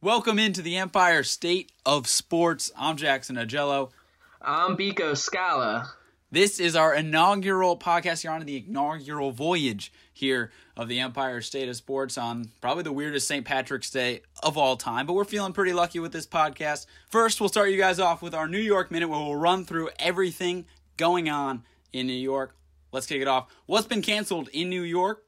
Welcome into the Empire State of Sports. I'm Jackson Ajello. I'm Biko Skalla. This is our inaugural podcast. You're on the inaugural voyage here of the Empire State of Sports on probably the weirdest St. Patrick's Day of all time, but we're feeling pretty lucky with this podcast. First, we'll start you guys off with our New York Minute where we'll run through everything going on in New York. Let's kick it off. What's been canceled in New York?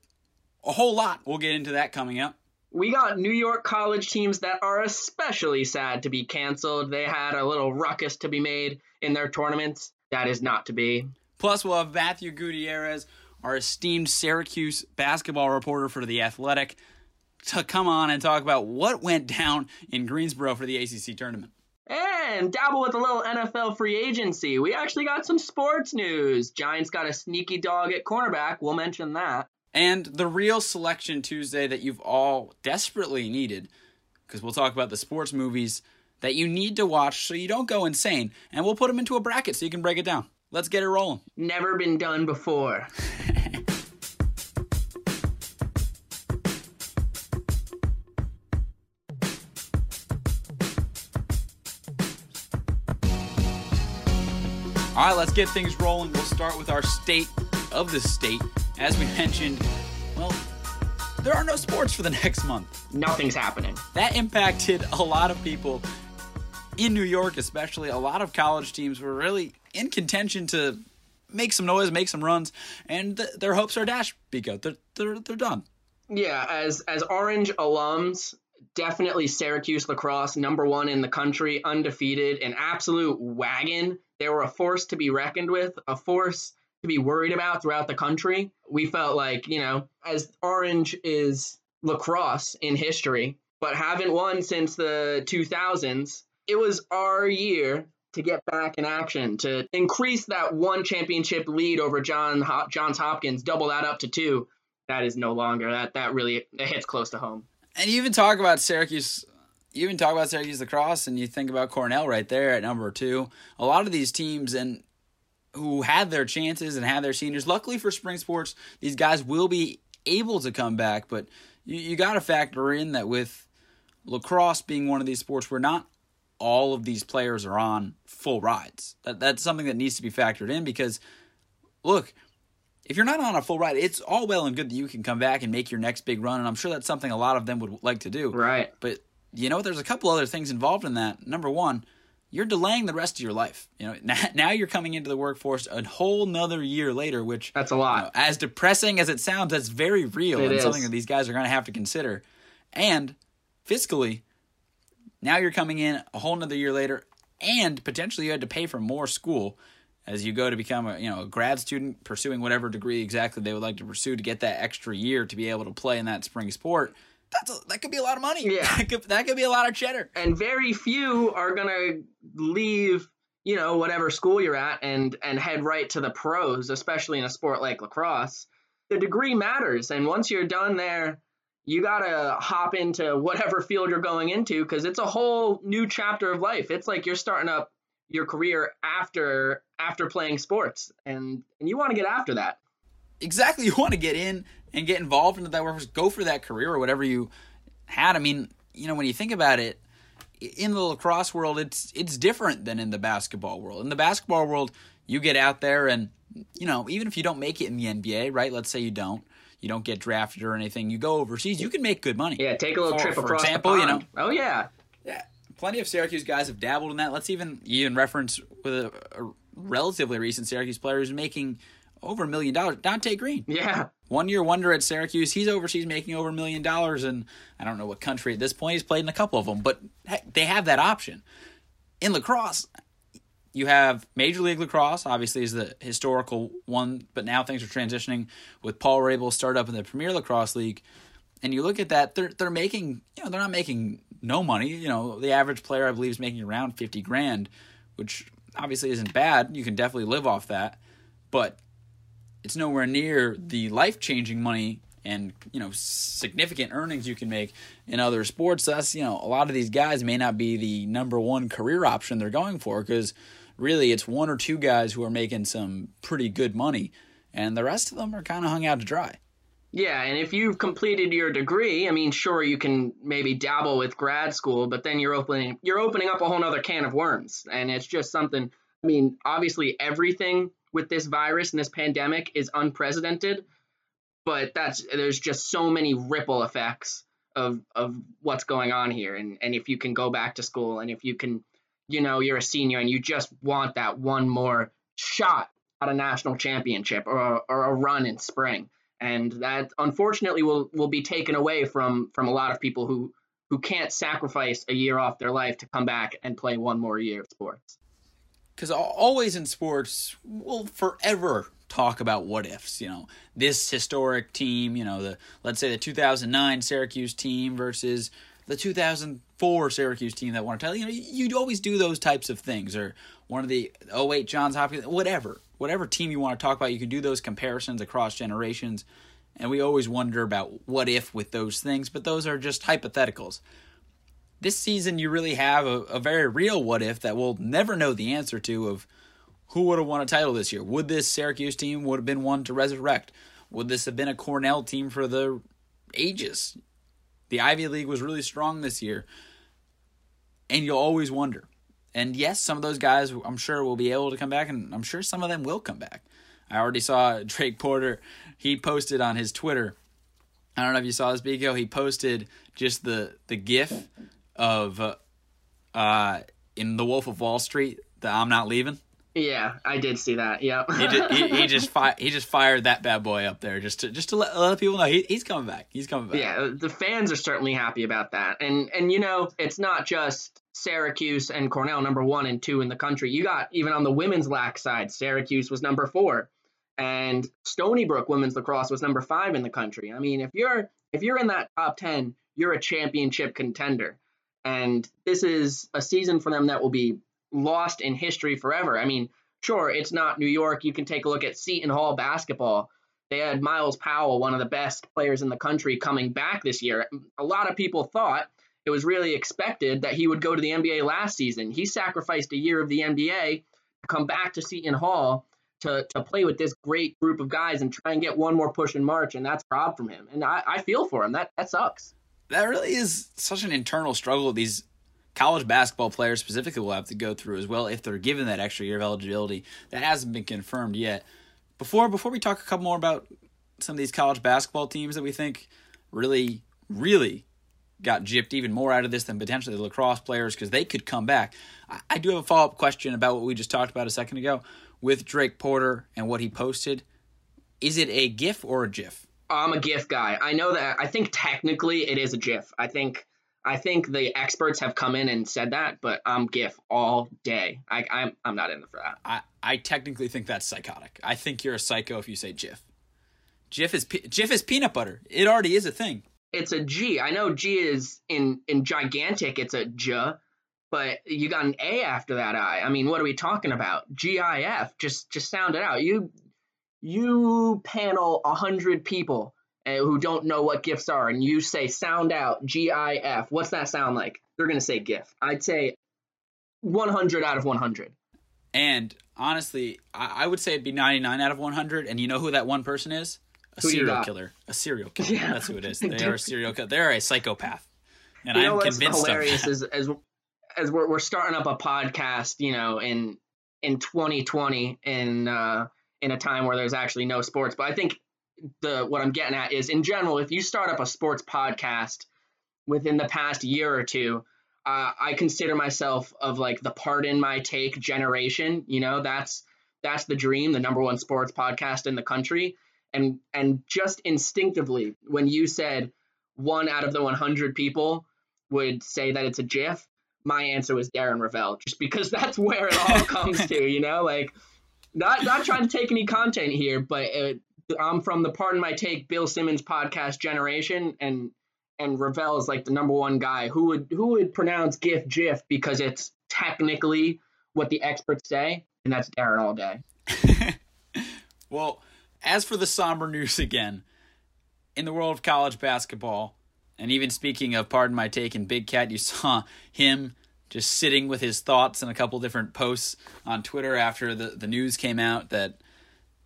A whole lot. We'll get into that coming up. We got New York college teams that are especially sad to be canceled. They had a little ruckus to be made in their tournaments. That is not to be. Plus, we'll have Mathew Gutierrez, our esteemed Syracuse basketball reporter for The Athletic, to come on and talk about what went down in Greensboro for the ACC tournament. And dabble with a little NFL free agency. We actually got some sports news. Giants got a sneaky dog at cornerback. We'll mention that and the real selection Tuesday that you've all desperately needed, because we'll talk about the sports movies that you need to watch so you don't go insane, and we'll put them into a bracket so you can break it down. Let's get it rolling. Never been done before. All right, let's get things rolling. We'll start with our state of the state as we mentioned, well, there are no sports for the next month. Nothing's happening. That impacted a lot of people in New York, especially. A lot of college teams were really in contention to make some noise, make some runs, and th- their hopes are dashed. Biko, they're, they're they're done. Yeah, as as Orange alums, definitely Syracuse lacrosse, number one in the country, undefeated, an absolute wagon. They were a force to be reckoned with, a force to be worried about throughout the country. We felt like, you know, as Orange is lacrosse in history, but haven't won since the 2000s, it was our year to get back in action, to increase that one championship lead over John Johns Hopkins, double that up to two. That is no longer that that really it hits close to home. And you even talk about Syracuse you even talk about Syracuse lacrosse and you think about Cornell right there at number two. A lot of these teams, and who had their chances and had their seniors. Luckily for spring sports, these guys will be able to come back, but you, you got to factor in that with lacrosse being one of these sports where not all of these players are on full rides. That that's something that needs to be factored in because look, if you're not on a full ride, it's all well and good that you can come back and make your next big run, and I'm sure that's something a lot of them would like to do. Right. But you know, there's a couple other things involved in that. Number one, you're delaying the rest of your life. You know, now you're coming into the workforce a whole nother year later, which that's a lot. You know, as depressing as it sounds, that's very real it and is. something that these guys are going to have to consider. And fiscally, now you're coming in a whole nother year later, and potentially you had to pay for more school as you go to become a you know a grad student pursuing whatever degree exactly they would like to pursue to get that extra year to be able to play in that spring sport that's a, that could be a lot of money. Yeah, that could, that could be a lot of cheddar. And very few are gonna leave, you know, whatever school you're at and and head right to the pros, especially in a sport like lacrosse. The degree matters, and once you're done there, you gotta hop into whatever field you're going into because it's a whole new chapter of life. It's like you're starting up your career after after playing sports, and and you want to get after that. Exactly, you want to get in and get involved into that workforce, go for that career or whatever you had. I mean, you know, when you think about it, in the lacrosse world, it's it's different than in the basketball world. In the basketball world, you get out there and you know, even if you don't make it in the NBA, right? Let's say you don't, you don't get drafted or anything, you go overseas, you can make good money. Yeah, take a little for, trip for across example, the you know. Oh yeah. Yeah, plenty of Syracuse guys have dabbled in that. Let's even even reference with a, a relatively recent Syracuse player who's making over a million dollars. Donte Greene. Yeah. One year wonder at Syracuse. He's overseas making over a million dollars, and I don't know what country at this point. He's played in a couple of them, but heck, they have that option. In lacrosse, you have Major League Lacrosse, obviously, is the historical one, but now things are transitioning with Paul Rabil start up in the Premier Lacrosse League. And you look at that, they're they're making, you know, they're not making no money. You know, the average player I believe is making around fifty grand, which obviously isn't bad. You can definitely live off that. But it's nowhere near the life changing money and you know significant earnings you can make in other sports. Thus, you know a lot of these guys may not be the number one career option they're going for because really it's one or two guys who are making some pretty good money, and the rest of them are kind of hung out to dry. Yeah, and if you've completed your degree, I mean, sure you can maybe dabble with grad school, but then you're opening you're opening up a whole other can of worms, and it's just something. I mean, obviously everything with this virus and this pandemic is unprecedented, but that's there's just so many ripple effects of of what's going on here, and and if you can go back to school, and if you can, you know, you're a senior and you just want that one more shot at a national championship or or a run in spring and that unfortunately will will be taken away from from a lot of people who who can't sacrifice a year off their life to come back and play one more year of sports. Because always in sports, we'll forever talk about what ifs. You know, this historic team. You know, the let's say the 2009 Syracuse team versus the 2004 Syracuse team that won a title. You know, you'd always do those types of things, or one of the 08 Johns Hopkins, whatever whatever team you want to talk about, you can do those comparisons across generations. And we always wonder about what if with those things, but those are just hypotheticals. This season, you really have a, a very real what if that we'll never know the answer to of who would have won a title this year. Would this Syracuse team would have been one to resurrect? Would this have been a Cornell team for the ages? The Ivy League was really strong this year. And you'll always wonder and yes, some of those guys I'm sure will be able to come back, and I'm sure some of them will come back. I already saw Drake Porter. He posted on his Twitter. I don't know if you saw this, Biko. He posted just the the GIF of uh, uh, in The Wolf of Wall Street, the "I'm not leaving." Yeah, I did see that. Yep. he, just, he, he just fi- he just fired that bad boy up there just to just to let, let people know he, he's coming back. He's coming back. Yeah, the fans are certainly happy about that, and and you know it's not just Syracuse and Cornell number one and two in the country. You got even on the women's lac side, Syracuse was number four, and Stony Brook women's lacrosse was number five in the country. I mean, if you're if you're in that top ten, you're a championship contender, and this is a season for them that will be lost in history forever. I mean, sure, it's not New York. You can take a look at Seton Hall basketball. They had Myles Powell, one of the best players in the country, coming back this year. A lot of people thought it was really expected that he would go to the NBA last season. He sacrificed a year of the NBA to come back to Seton Hall to, to play with this great group of guys and try and get one more push in March, and that's robbed from him. And I, I feel for him. That that sucks. That really is such an internal struggle these college basketball players specifically will have to go through as well if they're given that extra year of eligibility that hasn't been confirmed yet. Before before we talk a couple more about some of these college basketball teams that we think really really got gypped even more out of this than potentially the lacrosse players because they could come back. I, I do have a follow up question about what we just talked about a second ago with Drake Porter and what he posted. Is it a GIF or a GIF? I'm a GIF guy. I know that. I think technically it is a GIF. I think I think the experts have come in and said that, but I'm GIF all day. I, I'm I'm not in for that. I, I technically think that's psychotic. I think you're a psycho if you say GIF. GIF is GIF is peanut butter. It already is a thing. It's a G. I know G is in in gigantic. It's a J, but you got an A after that I. I mean, what are we talking about? G I F. Just just sound it out. You you panel a hundred people uh, who don't know what GIFs are, and you say sound out G I F, what's that sound like? They're gonna say GIF. I'd say 100 out of 100. And honestly, I, I would say it'd be 99 out of 100. And you know who that one person is? A who serial killer. A serial killer. Yeah. That's who it is. They are a serial killer. They're a psychopath. And you I'm convinced hilarious of that. Is, as as we're, we're starting up a podcast, you know, in in 2020 in uh, in a time where there's actually no sports. But I think the what I'm getting at is in general, if you start up a sports podcast within the past year or two, uh, I consider myself of like the pardon my take generation. You know, that's that's the dream, the number one sports podcast in the country. And and just instinctively, when you said one out of the 100 people would say that it's a GIF, my answer was Darren Rovell, just because that's where it all comes to. You know, like not not trying to take any content here, but it, I'm from the Pardon My Take Bill Simmons podcast generation, and and Rovell is like the number one guy who would who would pronounce GIF GIF because it's technically what the experts say, and that's Darren all day. well, as for the somber news again, in the world of college basketball, and even speaking of Pardon My Take and Big Cat, you saw him just sitting with his thoughts in a couple different posts on Twitter after the, the news came out that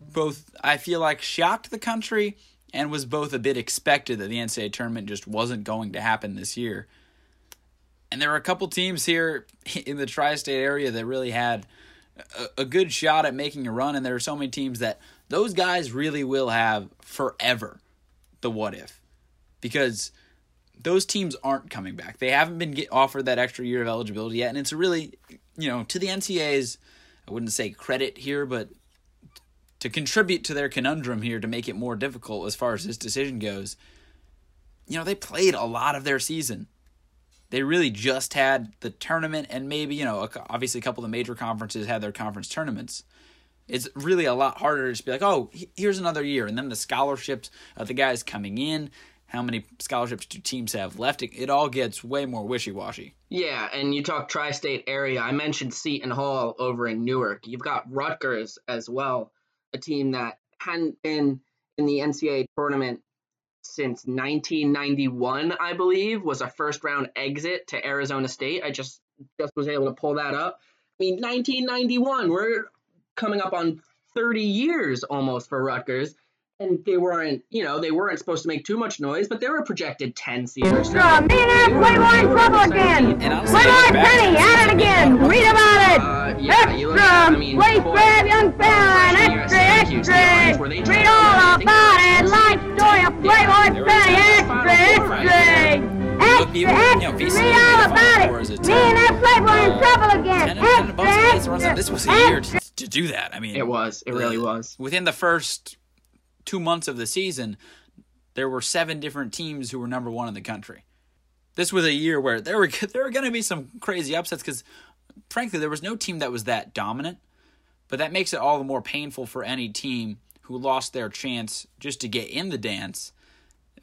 both I feel like shocked the country and was both a bit expected that the NCAA tournament just wasn't going to happen this year. And there were a couple teams here in the tri state area that really had a, a good shot at making a run, and there are so many teams that those guys really will have forever the what if. Because those teams aren't coming back. They haven't been get, offered that extra year of eligibility yet, and it's really, you know, to the NCAA's, I wouldn't say credit here, but to contribute to their conundrum here to make it more difficult as far as this decision goes. You know, they played a lot of their season. They really just had the tournament, and maybe, you know, obviously a couple of the major conferences had their conference tournaments. It's really a lot harder to just be like, oh, here's another year. And then the scholarships of the guys coming in, how many scholarships do teams have left? It, it all gets way more wishy washy. Yeah, and you talk tri state area. I mentioned Seton Hall over in Newark. You've got Rutgers as well, a team that hadn't been in the NCAA tournament since 1991, I believe, was a first round exit to Arizona State. I just just was able to pull that up. I mean, 1991, we're coming up on 30 years almost for Rutgers and they weren't, you know, they weren't supposed to make too much noise, but they were projected 10 seed or so. Millionaire Playboy trouble again. Playboy Penny at it again. Read about it. Uh, yeah, extra, at, I mean, place grab, young fan, extra, extra. Read all about it. Life story of Playboy Penny, extra, extra. Extra, extra, read all about it. Millionaire Playboy in trouble again. Extra, extra. This was a year to do that. I mean, it was. It really was. Within the first two months of the season, there were seven different teams who were number one in the country. This was a year where there were there were going to be some crazy upsets because, frankly, there was no team that was that dominant. But that makes it all the more painful for any team who lost their chance just to get in the dance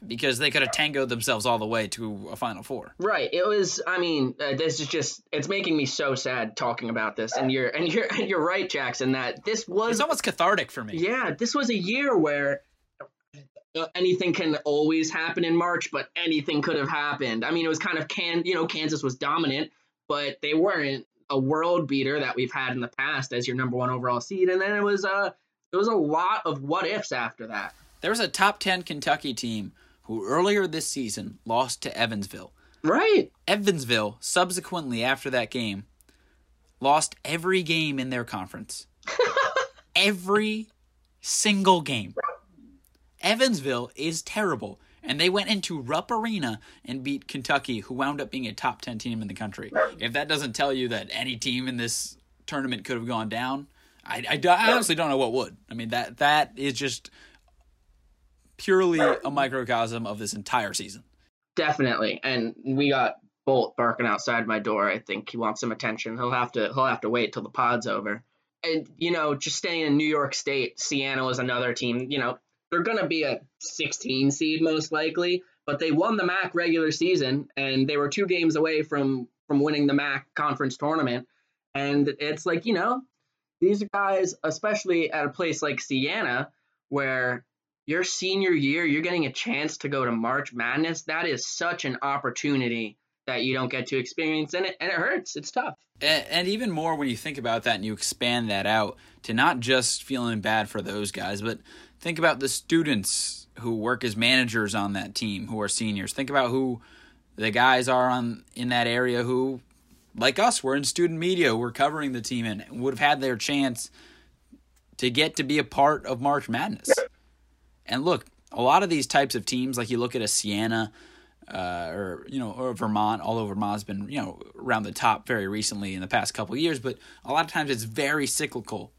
because they could have tangoed themselves all the way to a final four. Right. It was. I mean, uh, this is just. It's making me so sad talking about this. And you're and you're and you're right, Jackson. That this was. It's almost cathartic for me. Yeah, this was a year where uh, anything can always happen in March, but anything could have happened. I mean, it was kind of can you know Kansas was dominant, but they weren't a world beater that we've had in the past as your number one overall seed. And then it was a uh, it was a lot of what ifs after that. There was a top ten Kentucky team who earlier this season lost to Evansville. Right. Evansville, subsequently after that game, lost every game in their conference. every single game. Evansville is terrible. And they went into Rupp Arena and beat Kentucky, who wound up being a top 10 team in the country. If that doesn't tell you that any team in this tournament could have gone down, I, I, I honestly don't know what would. I mean, that that is just purely a microcosm of this entire season. Definitely, and we got Bolt barking outside my door. I think he wants some attention. He'll have to he'll have to wait till the pod's over. And you know, just staying in New York State, Siena is another team. You know, they're gonna be a 16 seed most likely, but they won the MAAC regular season, and they were two games away from from winning the MAAC conference tournament. And it's like you know, these guys, especially at a place like Siena, where your senior year, you're getting a chance to go to March Madness. That is such an opportunity that you don't get to experience and it and it hurts. It's tough. And, and, even more when you think about that and you expand that out to not just feeling bad for those guys, but think about the students who work as managers on that team who are seniors. Think about who the guys are on in that area who like us, we're in student media, we're covering the team and would have had their chance to get to be a part of March Madness. And look, a lot of these types of teams, like you look at a Siena uh, or you know or Vermont, although Vermont's been you know around the top very recently in the past couple years, but a lot of times it's very cyclical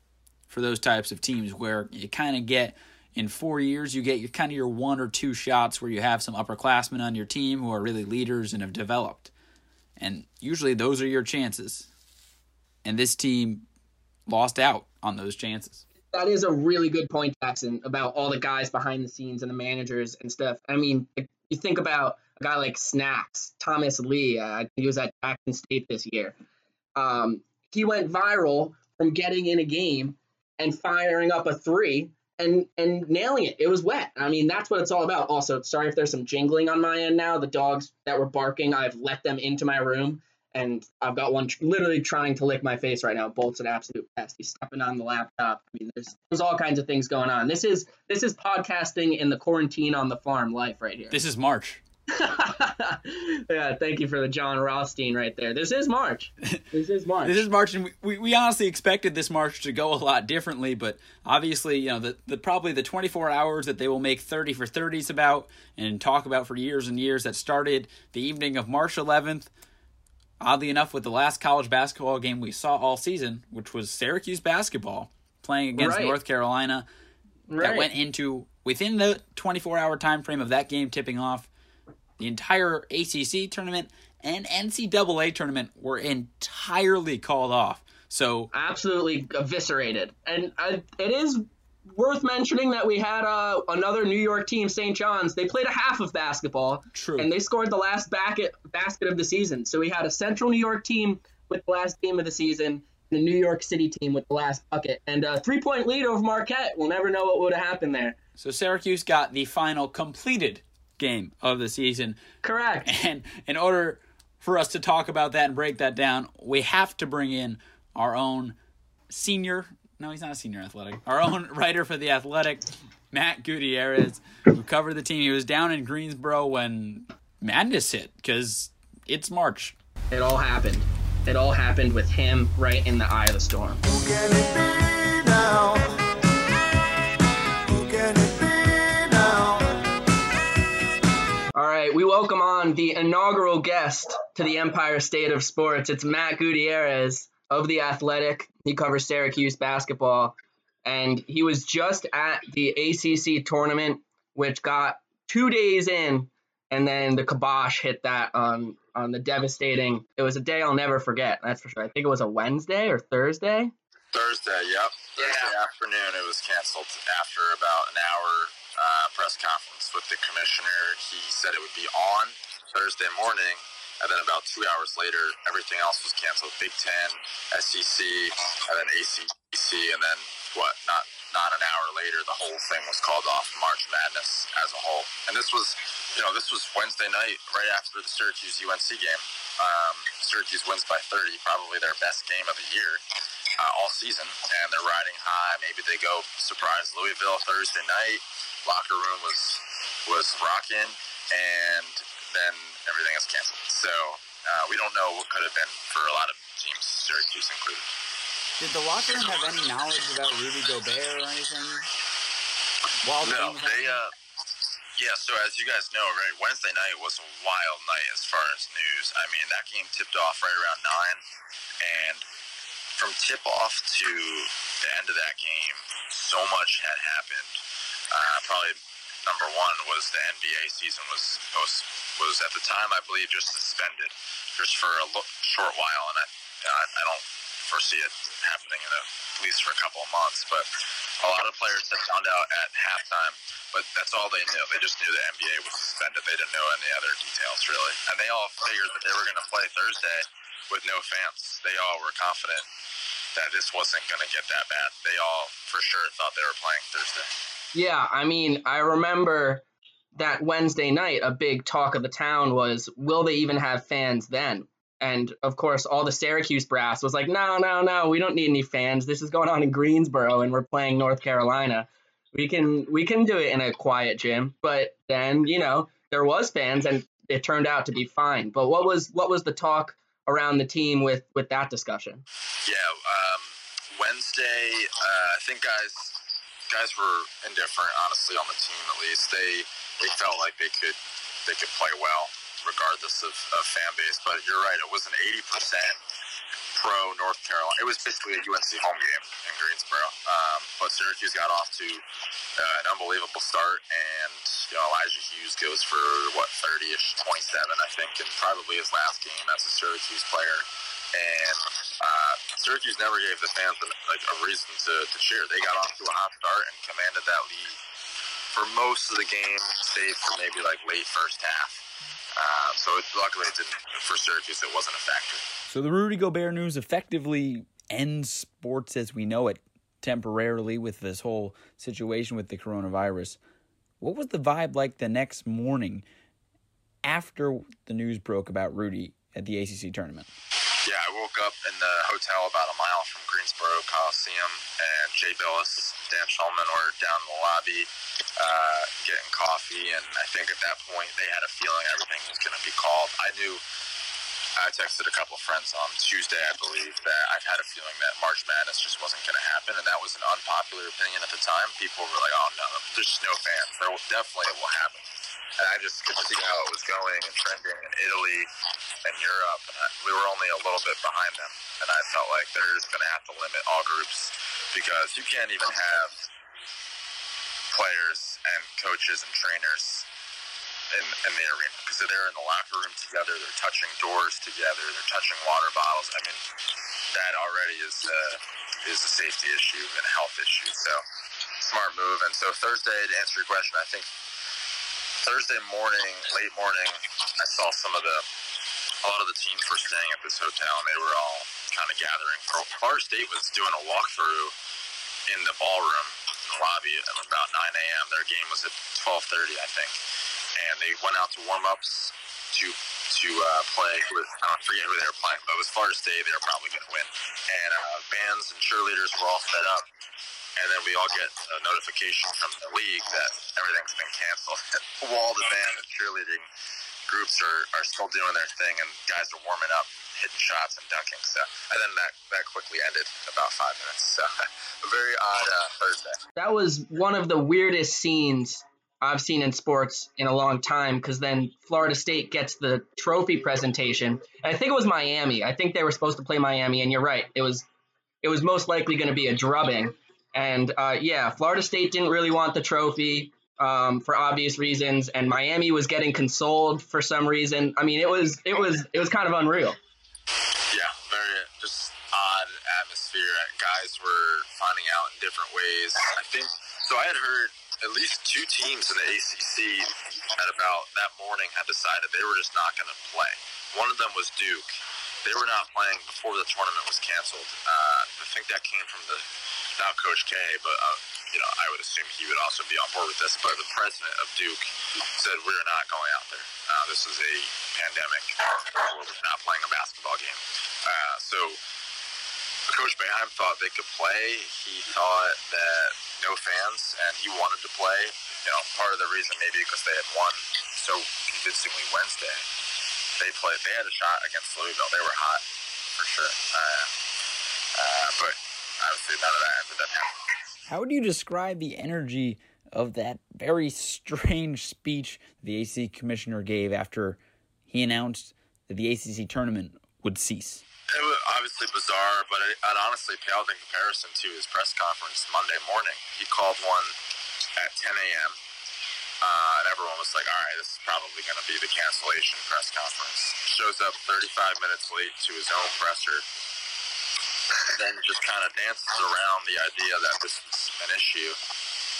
for those types of teams where you kind of get in four years you get your kind of your one or two shots where you have some upperclassmen on your team who are really leaders and have developed, and usually those are your chances. And this team lost out on those chances that is a really good point, Jackson, about all the guys behind the scenes and the managers and stuff. I mean, you think about a guy like Snacks, Thomas Lee. Uh, he was at Jackson State this year. Um, he went viral from getting in a game and firing up a three and and nailing it. It was wet. I mean, that's what it's all about. Also, sorry if there's some jingling on my end now. The dogs that were barking, I've let them into my room and I've got one literally trying to lick my face right now. Bolt's an absolute pest. He's stepping on the laptop. I mean, there's there's all kinds of things going on. This is this is podcasting in the quarantine on the farm life right here. This is March. yeah, thank you for the Jon Rothstein right there. This is March. This is March. this is March, and we, we, we, honestly expected this March to go a lot differently, but obviously, you know, the, the probably the 24 hours that they will make 30 for 30s about and talk about for years and years that started the evening of March 11th. Oddly enough, with the last college basketball game we saw all season, which was Syracuse basketball playing against right. North Carolina, right. that went into within the 24 hour time frame of that game tipping off the entire ACC tournament and NCAA tournament were entirely called off. So absolutely eviscerated, and uh, it is worth mentioning that we had uh, another New York team, St. John's. They played a half of basketball, True. and they scored the last basket basket of the season. So we had a Central New York team with the last game of the season, and a New York City team with the last bucket, and a three point lead over Marquette. We'll never know what would have happened there. So Syracuse got the final completed game of the season. Correct. And in order for us to talk about that and break that down, we have to bring in our own senior. No, he's not a senior athletic. Our own writer for the Athletic, Matt Gutierrez, who covered the team. He was down in Greensboro when madness hit because it's March. It all happened. It all happened with him right in the eye of the storm. All right, we welcome on the inaugural guest to the Empire State of Sports. It's Matt Gutierrez of The Athletic. He covers Syracuse basketball, and he was just at the ACC tournament, which got two days in, and then the kibosh hit that on on the devastating. It was a day I'll never forget. That's for sure. I think it was a Wednesday or Thursday. Thursday, yep. Thursday yeah. afternoon, it was canceled after about an hour uh, press conference with the commissioner. He said it would be on Thursday morning, and then about two hours later, everything else was canceled. Big Ten, SEC, and then ACC, and then what? Not not an hour later, the whole thing was called off. March Madness as a whole, and this was, you know, this was Wednesday night, right after the Syracuse UNC game. Um, Syracuse wins by 30, probably their best game of the year uh, all season, and they're riding high. Maybe they go surprise Louisville Thursday night locker room was was rocking, and then everything is canceled. So uh, we don't know what could have been for a lot of teams, Syracuse included. Did the locker room have any knowledge about Rudy Gobert or anything? While no, they. Uh, yeah, so as you guys know, right, Wednesday night was a wild night as far as news. I mean, that game tipped off right around nine, and from tip off to the end of that game, so much had happened uh, probably number one was the NBA season was was was at the time I believe just suspended just for a short while, and I I don't foresee it happening in a, at least for a couple of months. But a lot of players had found out at halftime, but that's all they knew. They just knew the NBA was suspended. They didn't know any other details really, and they all figured that they were going to play Thursday with no fans. They all were confident that this wasn't going to get that bad. They all for sure thought they were playing Thursday. Yeah, I mean, I remember that Wednesday night, a big talk of the town was, will they even have fans then? And of course, all the Syracuse brass was like, no, no, no, we don't need any fans. This is going on in Greensboro, and we're playing North Carolina. We can we can do it in a quiet gym. But then, you know, there was fans, and it turned out to be fine. But what was what was the talk around the team with with that discussion? Yeah, um, Wednesday, uh, I think guys guys were indifferent, honestly, on the team at least. They they felt like they could they could play well regardless of, of fan base. But you're right, it was an 80 percent pro North Carolina. It was basically a UNC home game in Greensboro. Um, but Syracuse got off to uh, an unbelievable start, and you know Elijah Hughes goes for what 30ish, 27, I think, and probably his last game as a Syracuse player and uh, Syracuse never gave the fans like a reason to, to cheer. They got off to a hot start and commanded that lead for most of the game, save for maybe like late first half. Uh, so it, luckily, it didn't for Syracuse. It wasn't a factor. So the Rudy Gobert news effectively ends sports as we know it temporarily with this whole situation with the coronavirus. What was the vibe like the next morning after the news broke about Rudy at the ACC tournament. Yeah, I woke up in the hotel about a mile from Greensboro Coliseum, and Jay Bilas, Dan Shulman were down in the lobby uh, getting coffee, and I think at that point they had a feeling everything was going to be called. I knew. I texted a couple friends on Tuesday, I believe, that I had a feeling that March Madness just wasn't going to happen, and that was an unpopular opinion at the time. People were like, "Oh no, there's just no fans. There definitely it will happen." And I just could see how it was going and trending in Italy and Europe, and I, we were only a little bit behind them. And I felt like they're just going to have to limit all groups because you can't even have players and coaches and trainers in, in the arena because they're in the locker room together, they're touching doors together, they're touching water bottles. I mean, that already is uh, is a safety issue and a health issue. So smart move. And so Thursday, to answer your question, I think Thursday morning, late morning, I saw some of the a lot of the teams were staying at this hotel, and they were all kind of gathering. Florida State was doing a walkthrough in the ballroom in the lobby at about 9 a.m. Their game was at 12:30, I think, and they went out to warm ups to to uh, play with I forget who they were playing, but it was Florida State. They were probably going to win, and uh, bands and cheerleaders were all set up and then we all get a notification from the league that everything's been canceled. All the band and cheerleading groups are, are still doing their thing, and guys are warming up, hitting shots and dunking. So, and then that that quickly ended about five minutes. So, a very odd uh, Thursday. That was one of the weirdest scenes I've seen in sports in a long time because then Florida State gets the trophy presentation. And I think it was Miami. I think they were supposed to play Miami, and you're right. It was it was most likely going to be a drubbing. And uh, yeah, Florida State didn't really want the trophy um, for obvious reasons, and Miami was getting consoled for some reason. I mean, it was it was it was kind of unreal. Yeah, very just odd atmosphere. Guys were finding out in different ways. I think so. I had heard at least two teams in the ACC at about that morning had decided they were just not going to play. One of them was Duke. They were not playing before the tournament was canceled. Uh, I think that came from the not Coach K, but uh, you know, I would assume he would also be on board with this. But the president of Duke said we're not going out there. Uh, this is a pandemic. We're not playing a basketball game. Uh, so Coach Boeheim thought they could play. He thought that no fans, and he wanted to play. You know, part of the reason maybe because they had won so convincingly Wednesday. They played. They had a shot against Louisville. They were hot for sure. Uh, uh, but obviously none of that ended up happening. How would you describe the energy of that very strange speech the ACC commissioner gave after he announced that the ACC tournament would cease? It was obviously bizarre, but it, it honestly paled in comparison to his press conference Monday morning. He called one at 10 a.m. Uh, and everyone was like, all right, this is probably going to be the cancellation press conference. Shows up 35 minutes late to his own presser and then just kind of dances around the idea that this is an issue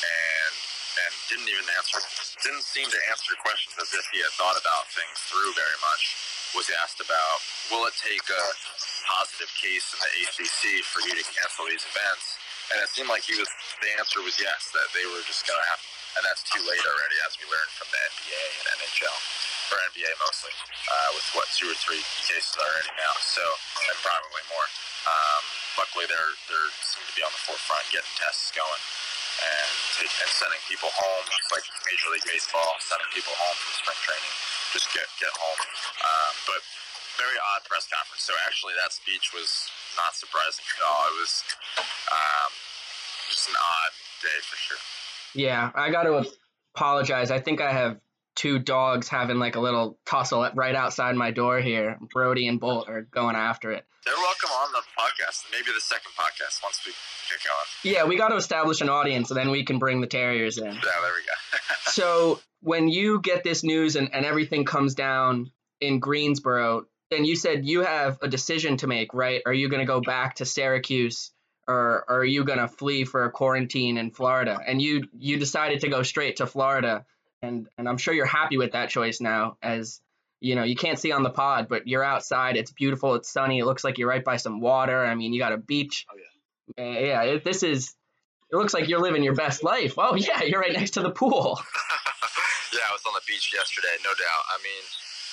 and and didn't even answer didn't seem to answer questions as if he had thought about things through very much. Was asked about will it take a positive case in the ACC for you to cancel these events? And it seemed like he was the answer was yes that they were just going to have and that's too late already as we learned from the NBA and NHL or NBA mostly uh, with what two or three cases already now so and probably more um, luckily, they're they seem to be on the forefront, getting tests going and and sending people home, just like Major League Baseball, sending people home from spring training, just get get home. Um, but very odd press conference. So actually, that speech was not surprising at all. It was um, just an odd day for sure. Yeah, I got to apologize. I think I have two dogs having like a little tussle right outside my door here. Brody and Bolt are going after it. They're welcome on the podcast. Maybe the second podcast once we get going. Yeah, we got to establish an audience, and then we can bring the terriers in. Yeah, there we go. so when you get this news and, and everything comes down in Greensboro, then you said you have a decision to make, right? Are you going to go back to Syracuse? Or, or are you going to flee for a quarantine in Florida? And you you decided to go straight to Florida and and I'm sure you're happy with that choice now. As you know, you can't see on the pod, but you're outside. It's beautiful. It's sunny. It looks like you're right by some water. I mean, you got a beach. Oh yeah. Uh, yeah. It, this is. It looks like you're living your best life. Oh yeah, you're right next to the pool. yeah, I was on the beach yesterday, no doubt. I mean,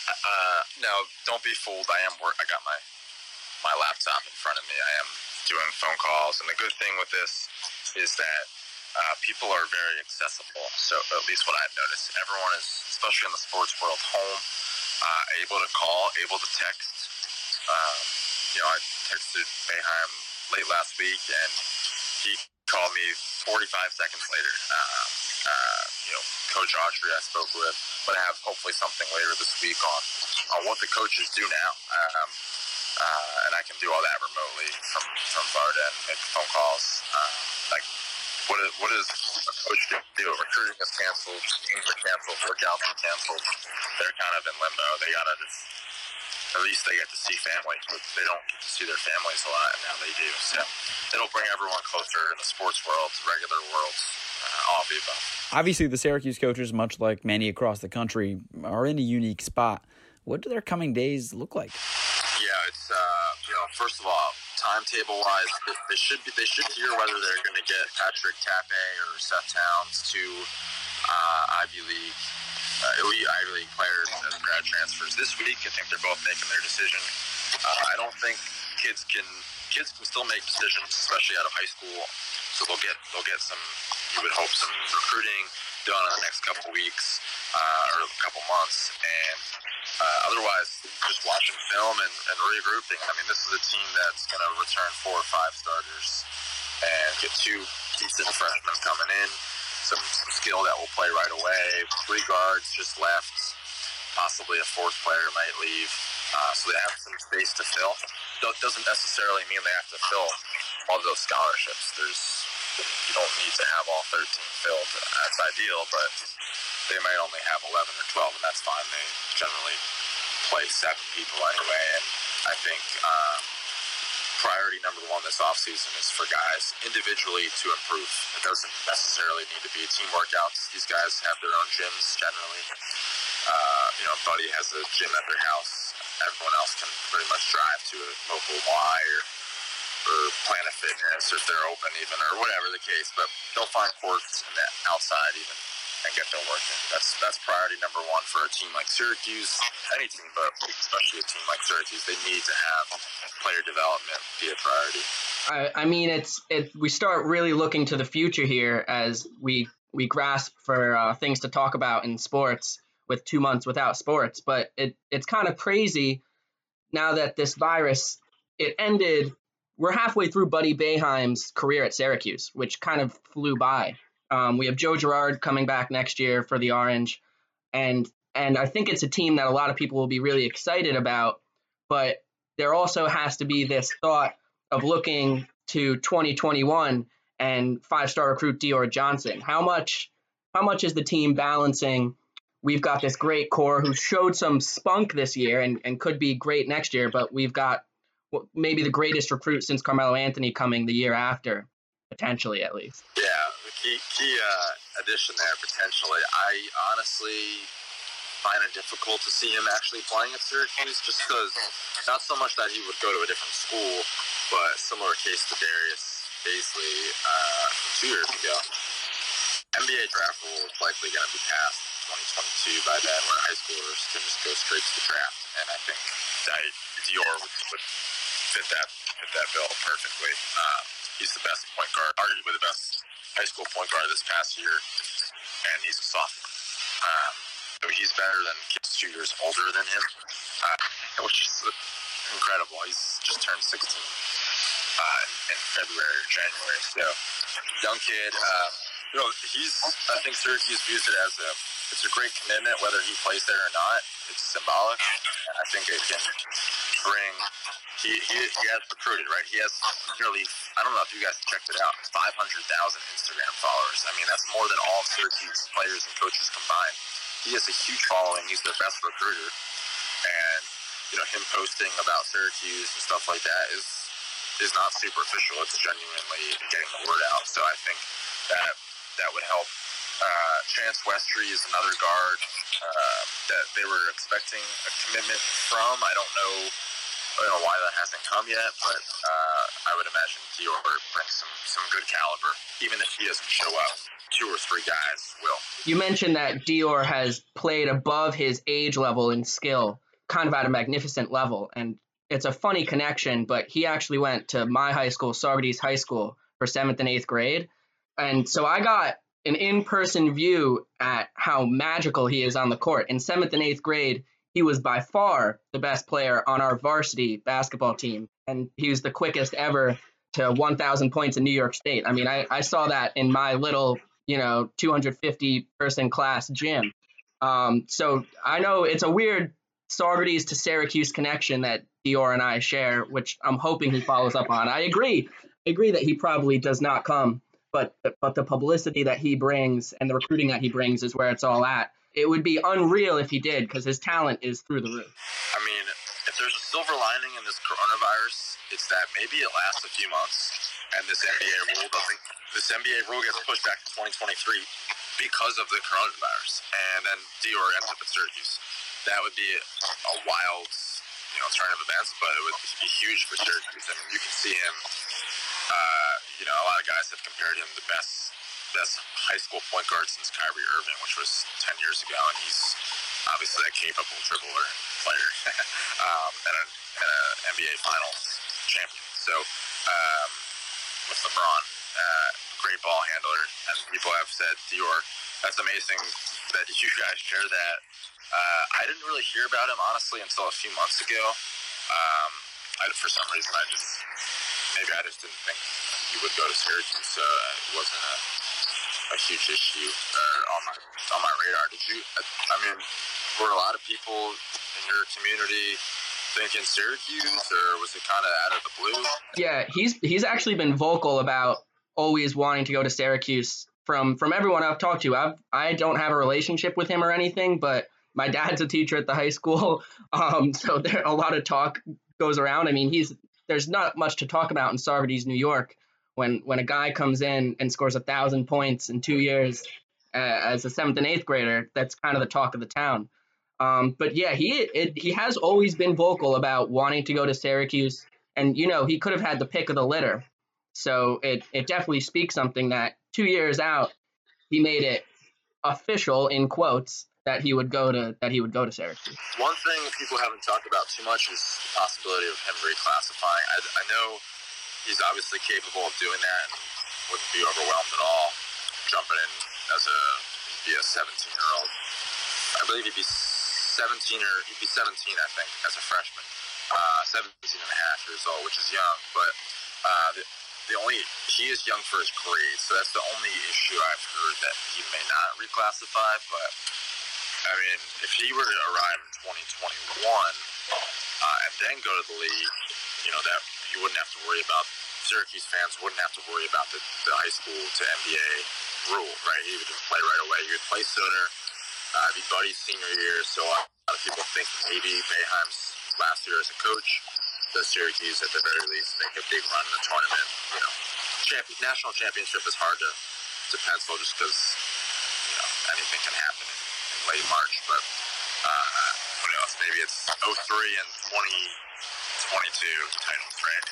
Uh, no, don't be fooled. I am work. I got my my laptop in front of me. I am doing phone calls, and the good thing with this is that uh, people are very accessible. So at least what I've noticed, everyone is, especially in the sports world, home, uh, able to call, able to text. Um, you know, I texted Boeheim late last week, and he called me 45 seconds later. Uh, uh, you know, Coach Autry I spoke with, but I have hopefully something later this week on on what the coaches do now. Um, uh, and I can do all that remotely from from Varda and make phone calls. What is what is a coach to do? Recruiting is canceled, games are canceled, workouts are canceled. They're kind of in limbo. They gotta just at least they get to see family. But they don't get to see their families a lot, and now they do. So it'll bring everyone closer in the sports world, regular world, uh, all of the above. Obviously, the Syracuse coaches, much like many across the country, are in a unique spot. What do their coming days look like? Yeah, it's uh, you know, first of all, timetable wise, they should be they should hear whether they're going to get Patrick Tape or Seth Towns to uh, Ivy League, uh, elite Ivy League players as grad transfers this week. I think they're both making their decision. Uh, I don't think kids can kids can still make decisions, especially out of high school. So they'll get they'll get some. You would hope some recruiting done in the next couple weeks uh, or a couple months, and uh, otherwise, just watching film and, and regrouping. I mean, this is a team that's going to return four or five starters and get two decent freshmen coming in, some, some skill that will play right away. Three guards just left. Possibly a fourth player might leave. Uh, so they have some space to fill. That doesn't necessarily mean they have to fill all those scholarships. There's you don't need to have all 13 filled. That's ideal, but they might only have 11 or 12, and that's fine. They generally play seven people anyway, and I think um, priority number one this offseason is for guys individually to improve. It doesn't necessarily need to be team workouts. These guys have their own gyms generally. Uh, you know, Buddy has a gym at their house. Everyone else can pretty much drive to a local Y or or Planet Fitness if they're open even or whatever the case. But they'll find courts in the outside even and get their work in. That's that's priority number one for a team like Syracuse, any team, but especially a team like Syracuse. They need to have player development be a priority. I, I mean, it's it. We start really looking to the future here as we we grasp for uh, things to talk about in sports with two months without sports. But it it's kind of crazy now that this virus it ended. We're halfway through Buddy Boeheim's career at Syracuse, which kind of flew by. Um, we have Joe Girard coming back next year for the Orange, and and I think it's a team that a lot of people will be really excited about. But there also has to be this thought of looking to 2021 and five-star recruit Dior Johnson. How much how much is the team balancing? We've got this great core who showed some spunk this year and, and could be great next year, but we've got maybe the greatest recruit since Carmelo Anthony coming the year after, potentially at least. Yeah, key key uh, addition there potentially. I honestly find it difficult to see him actually playing at Syracuse, just because not so much that he would go to a different school, but similar case to Darius Bazley uh, two years ago. NBA draft rule is likely going to be passed 2022 by then, where high schoolers can just go straight to the draft, and I think that Dior would, would fit that fit that bill perfectly. Uh, he's the best point guard, arguably the best high school point guard this past year, and he's a sophomore. Um, so he's better than kids two years older than him, uh, which is incredible. He's just turned 16 uh, in February or January. So young kid. Uh, you know, he's. I think Syracuse views it as a. It's a great commitment, whether he plays there or not. It's symbolic, and I think it can bring he, he, he has recruited, right? He has nearly, I don't know if you guys checked it out, 500,000 Instagram followers. I mean, that's more than all Syracuse players and coaches combined. He has a huge following. He's their best recruiter. And, you know, him posting about Syracuse and stuff like that is is not superficial. It's genuinely getting the word out. So I think that that would help. Uh, Chance Westry is another guard uh, that they were expecting a commitment from. I don't know don't know why that hasn't come yet, but uh, I would imagine Dior brings some, some good caliber. Even if he doesn't show up, two or three guys will. You mentioned that Dior has played above his age level in skill, kind of at a magnificent level. And it's a funny connection, but he actually went to my high school, Saugerties High School, for seventh and eighth grade. And so I got an in person view at how magical he is on the court. In seventh and eighth grade, he was by far the best player on our varsity basketball team. And he was the quickest ever to 1,000 points in New York State. I mean, I, I saw that in my little, you know, 250 person class gym. Um, so I know it's a weird Saugerties to Syracuse connection that Dior and I share, which I'm hoping he follows up on. I agree. I agree that he probably does not come, but but the publicity that he brings and the recruiting that he brings is where it's all at. It would be unreal if he did because his talent is through the roof. I mean, if there's a silver lining in this coronavirus, it's that maybe it lasts a few months and this NBA rule doesn't. This NBA rule gets pushed back to 2023 because of the coronavirus, and then Dior ends up at Syracuse. That would be a wild, you know, turn of events, but it would be huge for Syracuse. I mean, you can see him. Uh, you know, a lot of guys have compared him the best best high school point guard since Kyrie Irving, which was 10 years ago, and he's obviously a capable dribbler player um, and an NBA Finals champion. So um, with LeBron, uh, great ball handler, and people have said Dior. That's amazing that you guys share that. Uh, I didn't really hear about him honestly until a few months ago. Um, I, for some reason, I just maybe I just didn't think he would go to Syracuse, so it wasn't a a huge issue uh, on my on my radar. Did you? I mean, were a lot of people in your community thinking Syracuse, or was it kind of out of the blue? Yeah, he's he's actually been vocal about always wanting to go to Syracuse. From from everyone I've talked to, I've I don't have a relationship with him or anything, but my dad's a teacher at the high school, um, so there a lot of talk goes around. I mean, he's there's not much to talk about in Saugerties, New York when when a guy comes in and scores a thousand points in two years uh, as a seventh and eighth grader, that's kind of the talk of the town. Um, but yeah, he it, he has always been vocal about wanting to go to Syracuse, and you know he could have had the pick of the litter. So it it definitely speaks something that two years out, he made it official in quotes that he would go to that he would go to Syracuse. One thing people haven't talked about too much is the possibility of him reclassifying. I, I know he's obviously capable of doing that and wouldn't be overwhelmed at all jumping in as a be a 17 year old. I believe he'd be 17 or he'd be 17, I think, as a freshman. Uh, 17 and a half years old, which is young, but uh, the, the only he is young for his grade, so that's the only issue I've heard that he may not reclassify. But I mean, if he were to arrive in 2021 uh, and then go to the league, you know that you wouldn't have to worry about Syracuse fans wouldn't have to worry about the, the high school to NBA rule, right? He would just play right away. He would play sooner. Uh, be Buddy's senior year, so a lot of people think maybe Boeheim's last year as a coach The Syracuse at the very least make a big run in the tournament. You know, champion, national championship is hard to, to pencil just because you know anything can happen in, in late March. But uh, else? Maybe it's 03 and 20. 22 titles, right?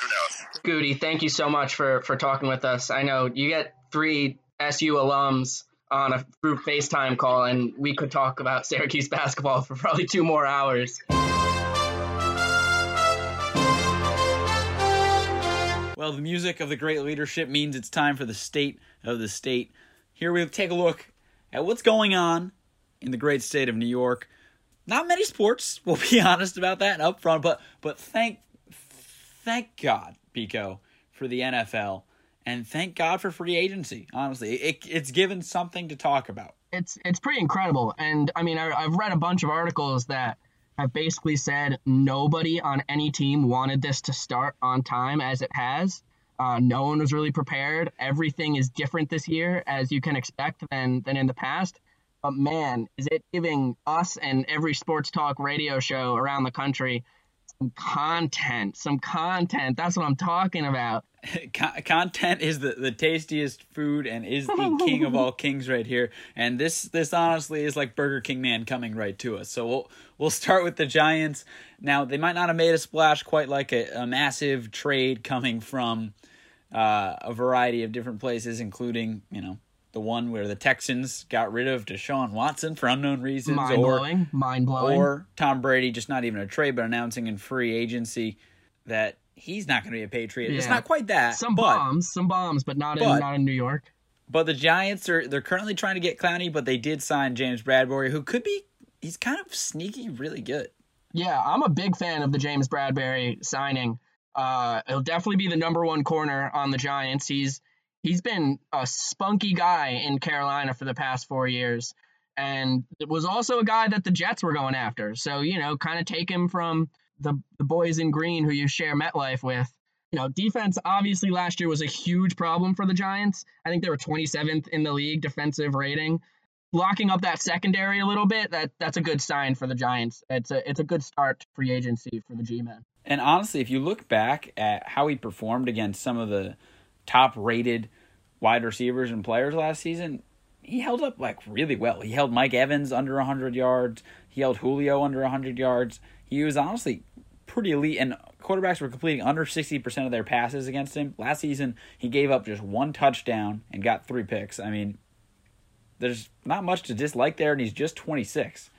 Who knows? Goody, thank you so much for for talking with us. I know you get three SU alums on a group FaceTime call, and we could talk about Syracuse basketball for probably two more hours. Well, the music of the great leadership means it's time for the state of the state. Here we take a look at what's going on in the great state of New York not many sports. We'll be honest about that up front, but but thank thank God, Biko, for the NFL, and thank God for free agency. Honestly, it, it's given something to talk about. It's it's pretty incredible, and I mean, I, I've read a bunch of articles that have basically said nobody on any team wanted this to start on time as it has. Uh, no one was really prepared. Everything is different this year, as you can expect, than than in the past. But man, is it giving us and every sports talk radio show around the country some content, some content. That's what I'm talking about. content is the, the tastiest food and is the king of all kings right here. And this this honestly is like Burger King man coming right to us. So we'll we'll start with the Giants. Now they might not have made a splash quite like a, a massive trade coming from uh, a variety of different places, including you know the one where the Texans got rid of Deshaun Watson for unknown reasons, mind blowing, mind blowing, or Tom Brady just not even a trade but announcing in free agency that he's not going to be a Patriot. Yeah. It's not quite that. Some but, bombs, some bombs, but not but, in not in New York. But the Giants are they're currently trying to get Clowney, but they did sign James Bradberry, who could be he's kind of sneaky, really good. Yeah, I'm a big fan of the James Bradberry signing. Uh, he'll definitely be the number one corner on the Giants. He's he's been a spunky guy in Carolina for the past four years, and it was also a guy that the Jets were going after. So you know, kind of take him from the the boys in green who you share MetLife with. You know, defense obviously last year was a huge problem for the Giants. I think they were 27th in the league defensive rating. Locking up that secondary a little bit, that that's a good sign for the Giants. It's a it's a good start to free agency for the G-men. And honestly, if you look back at how he performed against some of the top rated wide receivers and players last season, he held up like really well. He held Mike Evans under 100 yards. He held Julio under 100 yards. He was honestly pretty elite, and quarterbacks were completing under 60% of their passes against him. Last season, he gave up just one touchdown and got three picks. I mean, there's not much to dislike there, and he's just 26.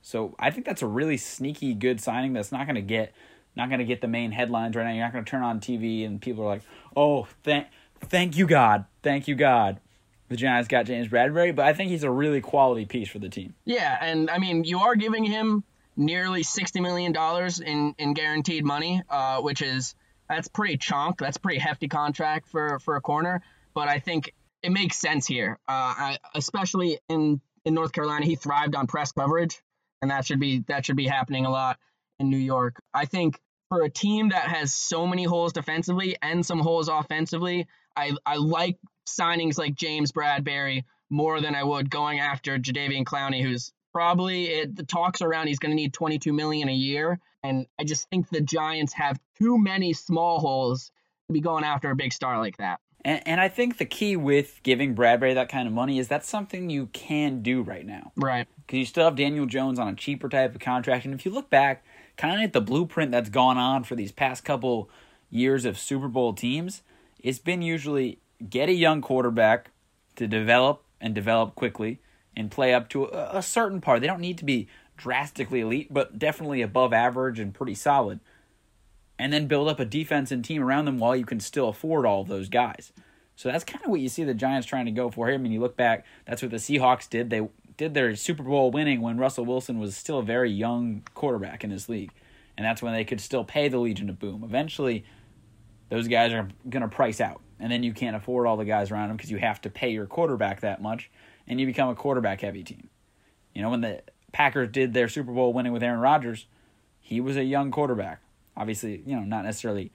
So I think that's a really sneaky good signing that's not going to get not going to get the main headlines right now. You're not going to turn on TV and people are like, "Oh, thank thank you God, thank you God." The Giants got James Bradberry, but I think he's a really quality piece for the team. Yeah, and I mean, you are giving him nearly sixty million dollars in in guaranteed money, uh, which is that's pretty chunk. That's pretty hefty contract for for a corner. But I think it makes sense here, uh, I, especially in in North Carolina. He thrived on press coverage, and that should be that should be happening a lot in New York. I think for a team that has so many holes defensively and some holes offensively, I, I like signings like James Bradberry more than I would going after Jadeveon Clowney, who's probably it, the talks around he's going to need 22 million a year, and I just think the Giants have too many small holes to be going after a big star like that. And, and I think the key with giving Bradberry that kind of money is that's something you can do right now, right? Because you still have Daniel Jones on a cheaper type of contract, and if you look back kind of the blueprint that's gone on for these past couple years of Super Bowl teams, it's been usually get a young quarterback to develop and develop quickly and play up to a, a certain part. They don't need to be drastically elite, but definitely above average and pretty solid. And then build up a defense and team around them while you can still afford all those guys. So that's kind of what you see the Giants trying to go for here. I mean, you look back, that's what the Seahawks did. They did their Super Bowl winning when Russell Wilson was still a very young quarterback in this league. And that's when they could still pay the Legion of Boom. Eventually, those guys are going to price out. And then you can't afford all the guys around them because you have to pay your quarterback that much. And you become a quarterback heavy team. You know, when the Packers did their Super Bowl winning with Aaron Rodgers, he was a young quarterback. Obviously, you know, not necessarily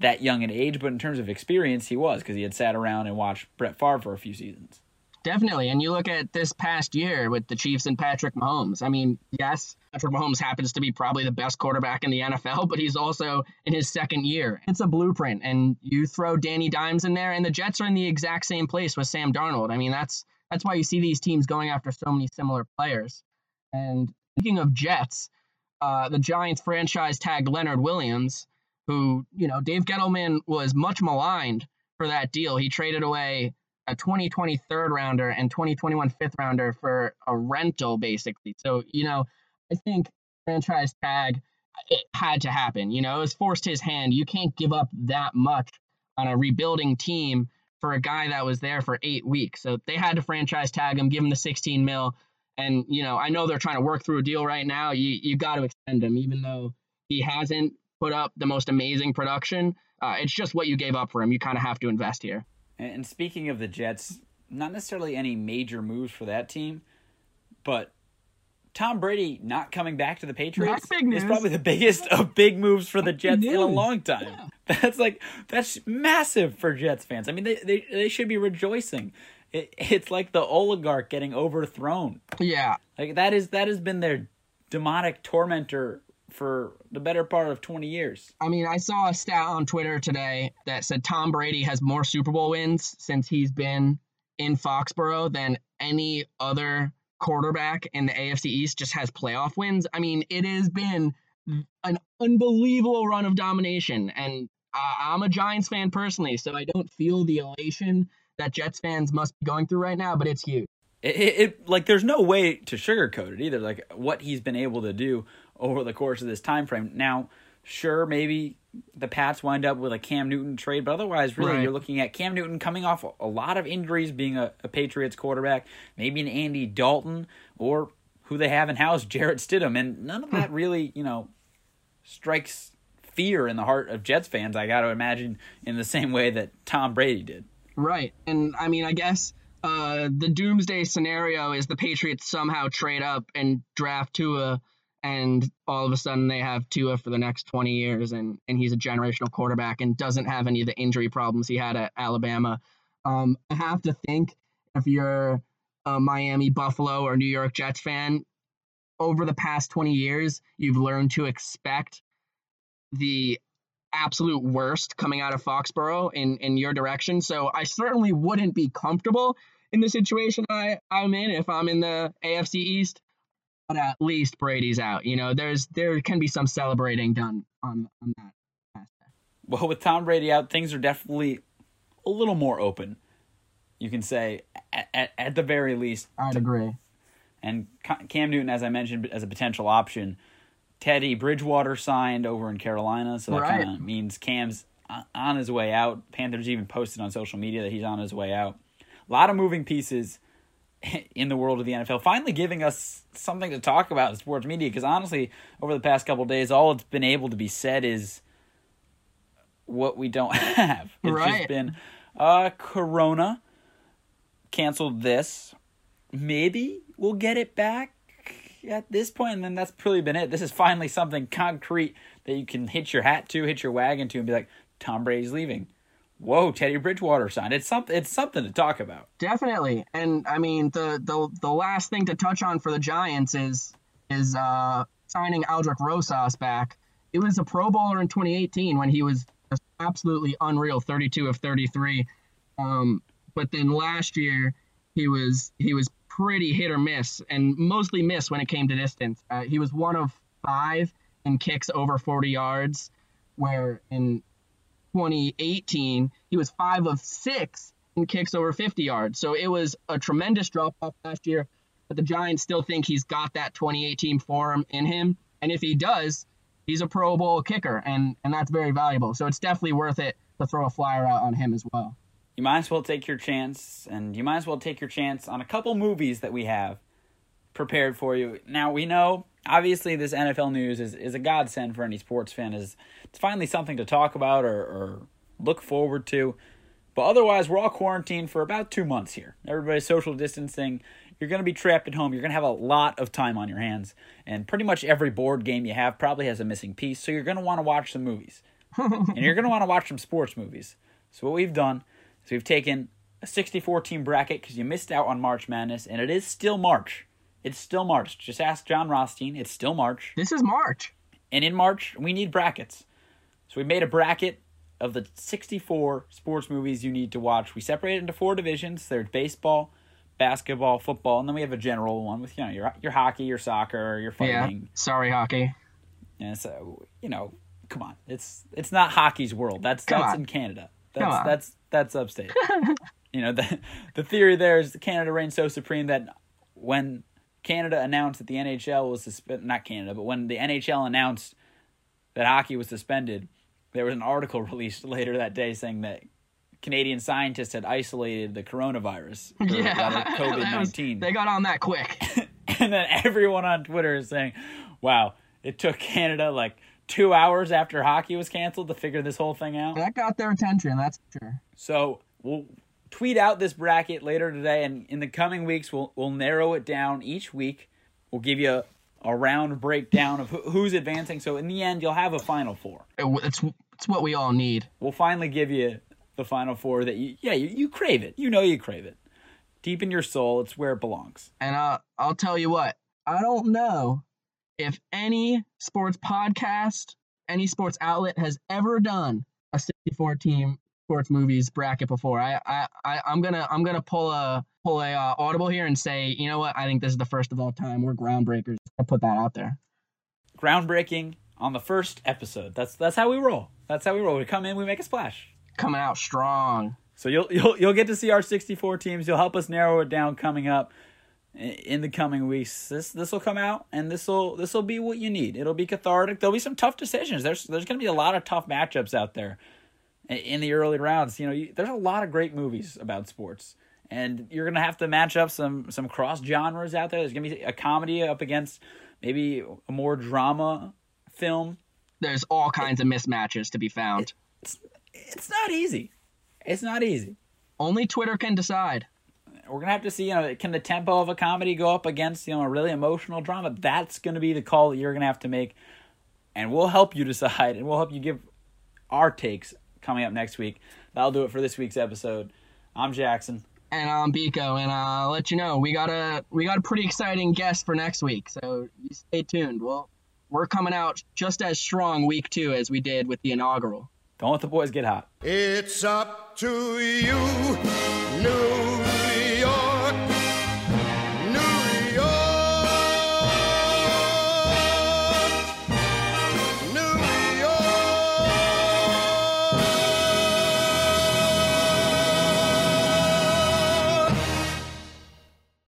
that young in age, but in terms of experience, he was because he had sat around and watched Brett Favre for a few seasons. Definitely. And you look at this past year with the Chiefs and Patrick Mahomes. I mean, yes, Patrick Mahomes happens to be probably the best quarterback in the NFL, but he's also in his second year. It's a blueprint. And you throw Danny Dimes in there, and the Jets are in the exact same place with Sam Darnold. I mean, that's that's why you see these teams going after so many similar players. And speaking of Jets, uh, the Giants franchise tagged Leonard Williams, who, you know, Dave Gettleman was much maligned for that deal. He traded away a 2020 third rounder and 2021 fifth rounder for a rental, basically. So, you know, I think franchise tag, it had to happen. You know, it was forced his hand. You can't give up that much on a rebuilding team for a guy that was there for eight weeks. So they had to franchise tag him, give him the 16 mil. And, you know, I know they're trying to work through a deal right now. You, you got to extend him, even though he hasn't put up the most amazing production. Uh, it's just what you gave up for him. You kind of have to invest here. And speaking of the Jets, not necessarily any major moves for that team, but Tom Brady not coming back to the Patriots is probably the biggest of big moves for the Jets in a long time. Yeah. That's like that's massive for Jets fans. I mean, they they, they should be rejoicing. It, it's like the oligarch getting overthrown. Yeah, like that is that has been their demonic tormentor for the better part of 20 years. I mean, I saw a stat on Twitter today that said Tom Brady has more Super Bowl wins since he's been in Foxborough than any other quarterback in the AFC East just has playoff wins. I mean, it has been an unbelievable run of domination. And uh, I'm a Giants fan personally, so I don't feel the elation that Jets fans must be going through right now, but it's huge. It, it, it, like there's no way to sugarcoat it either. Like what he's been able to do over the course of this time frame. Now, sure, maybe the Pats wind up with a Cam Newton trade, but otherwise, really, right. you're looking at Cam Newton coming off a lot of injuries, being a, a Patriots quarterback, maybe an Andy Dalton, or who they have in house, Jarrett Stidham, and none of that hmm. really, you know, strikes fear in the heart of Jets fans. I got to imagine in the same way that Tom Brady did. Right, and I mean, I guess uh, the doomsday scenario is the Patriots somehow trade up and draft Tua and all of a sudden they have Tua for the next 20 years and and he's a generational quarterback and doesn't have any of the injury problems he had at Alabama. Um, I have to think if you're a Miami, Buffalo, or New York Jets fan, over the past 20 years, you've learned to expect the absolute worst coming out of Foxborough in, in your direction. So I certainly wouldn't be comfortable in the situation I, I'm in if I'm in the AFC East but at least Brady's out. You know, there's there can be some celebrating done on on that aspect. Well, with Tom Brady out, things are definitely a little more open. You can say at, at, at the very least. I'd agree. And Cam Newton, as I mentioned, as a potential option. Teddy Bridgewater signed over in Carolina, so that right. kind of means Cam's on his way out. Panthers even posted on social media that he's on his way out. A lot of moving pieces in the world of the NFL, finally giving us something to talk about in sports media. Because honestly, over the past couple days, all it's been able to be said is what we don't have. It's right. just been uh, Corona canceled this. Maybe we'll get it back at this point, and then that's really been it. This is finally something concrete that you can hitch your hat to, hitch your wagon to, and be like, Tom Brady's leaving whoa, Teddy Bridgewater signed. It's something. It's something to talk about. Definitely, and I mean the the the last thing to touch on for the Giants is is uh, signing Aldrick Rosas back. It was a Pro Bowler in 2018 when he was absolutely unreal, 32 of 33. Um, but then last year he was he was pretty hit or miss, and mostly miss when it came to distance. Uh, he was one of five in kicks over 40 yards, where in 2018, he was five of six in kicks over 50 yards. So it was a tremendous drop off last year. But the Giants still think he's got that 2018 form in him. And if he does, he's a Pro Bowl kicker, and, and that's very valuable. So it's definitely worth it to throw a flyer out on him as well. You might as well take your chance, and you might as well take your chance on a couple movies that we have prepared for you. Now, we know obviously this NFL news is, is a godsend for any sports fan. Is it's finally something to talk about or, or look forward to. But otherwise, we're all quarantined for about two months here. Everybody's social distancing. You're going to be trapped at home. You're going to have a lot of time on your hands. And pretty much every board game you have probably has a missing piece. So you're going to want to watch some movies. and you're going to want to watch some sports movies. So what we've done is we've taken a 64 team bracket because you missed out on March Madness. And it is still March. It's still March. Just ask Jon Rothstein. It's still March. This is March. And in March, we need brackets. So we made a bracket of the 64 sports movies you need to watch. We separate it into four divisions. There's baseball, basketball, football, and then we have a general one with you know your your hockey, your soccer, your fighting. Yeah. Sorry, hockey. Yeah, so you know, come on. It's it's not hockey's world. That's come that's on. in Canada. That's that's that's upstate. you know, the the theory there is Canada reigns so supreme that when Canada announced that the NHL was suspended, not Canada, but when the NHL announced that hockey was suspended, there was an article released later that day saying that Canadian scientists had isolated the coronavirus, yeah, COVID nineteen. They got on that quick, and then everyone on Twitter is saying, "Wow, it took Canada like two hours after hockey was canceled to figure this whole thing out." That got their attention, that's sure. So we'll tweet out this bracket later today, and in the coming weeks, we'll we'll narrow it down each week. We'll give you a, a round breakdown of who's advancing. So in the end, you'll have a final four. It's it's what we all need. We'll finally give you the final four that you yeah you, you crave it. You know you crave it. Deep in your soul, it's where it belongs. And I'll I'll tell you what. I don't know if any sports podcast, any sports outlet has ever done a 64 team sports movies bracket before, I I, I I'm gonna I'm gonna pull a pull a uh, audible here and say, you know what? I think this is the first of all time. We're groundbreakers. I put that out there. Groundbreaking on the first episode. That's that's how we roll. That's how we roll. We come in, we make a splash. Coming out strong. So you'll you'll you'll get to see our 64 teams. You'll help us narrow it down coming up in the coming weeks. This this will come out and this will this will be what you need. It'll be cathartic. There'll be some tough decisions. There's there's going to be a lot of tough matchups out there in the early rounds. You know, you, there's a lot of great movies about sports. And you're gonna have to match up some some cross genres out there. There's gonna be a comedy up against maybe a more drama film. There's all kinds of mismatches to be found. It's, it's not easy. It's not easy. Only Twitter can decide. We're gonna have to see. You know, can the tempo of a comedy go up against you know a really emotional drama? That's gonna be the call that you're gonna have to make, and we'll help you decide, and we'll help you give our takes coming up next week. That'll do it for this week's episode. I'm Jackson and I'm Biko, and uh, I'll let you know we got a we got a pretty exciting guest for next week. So you stay tuned. Well, we're coming out just as strong week two as we did with the inaugural. Don't let the boys get hot. It's up to you, New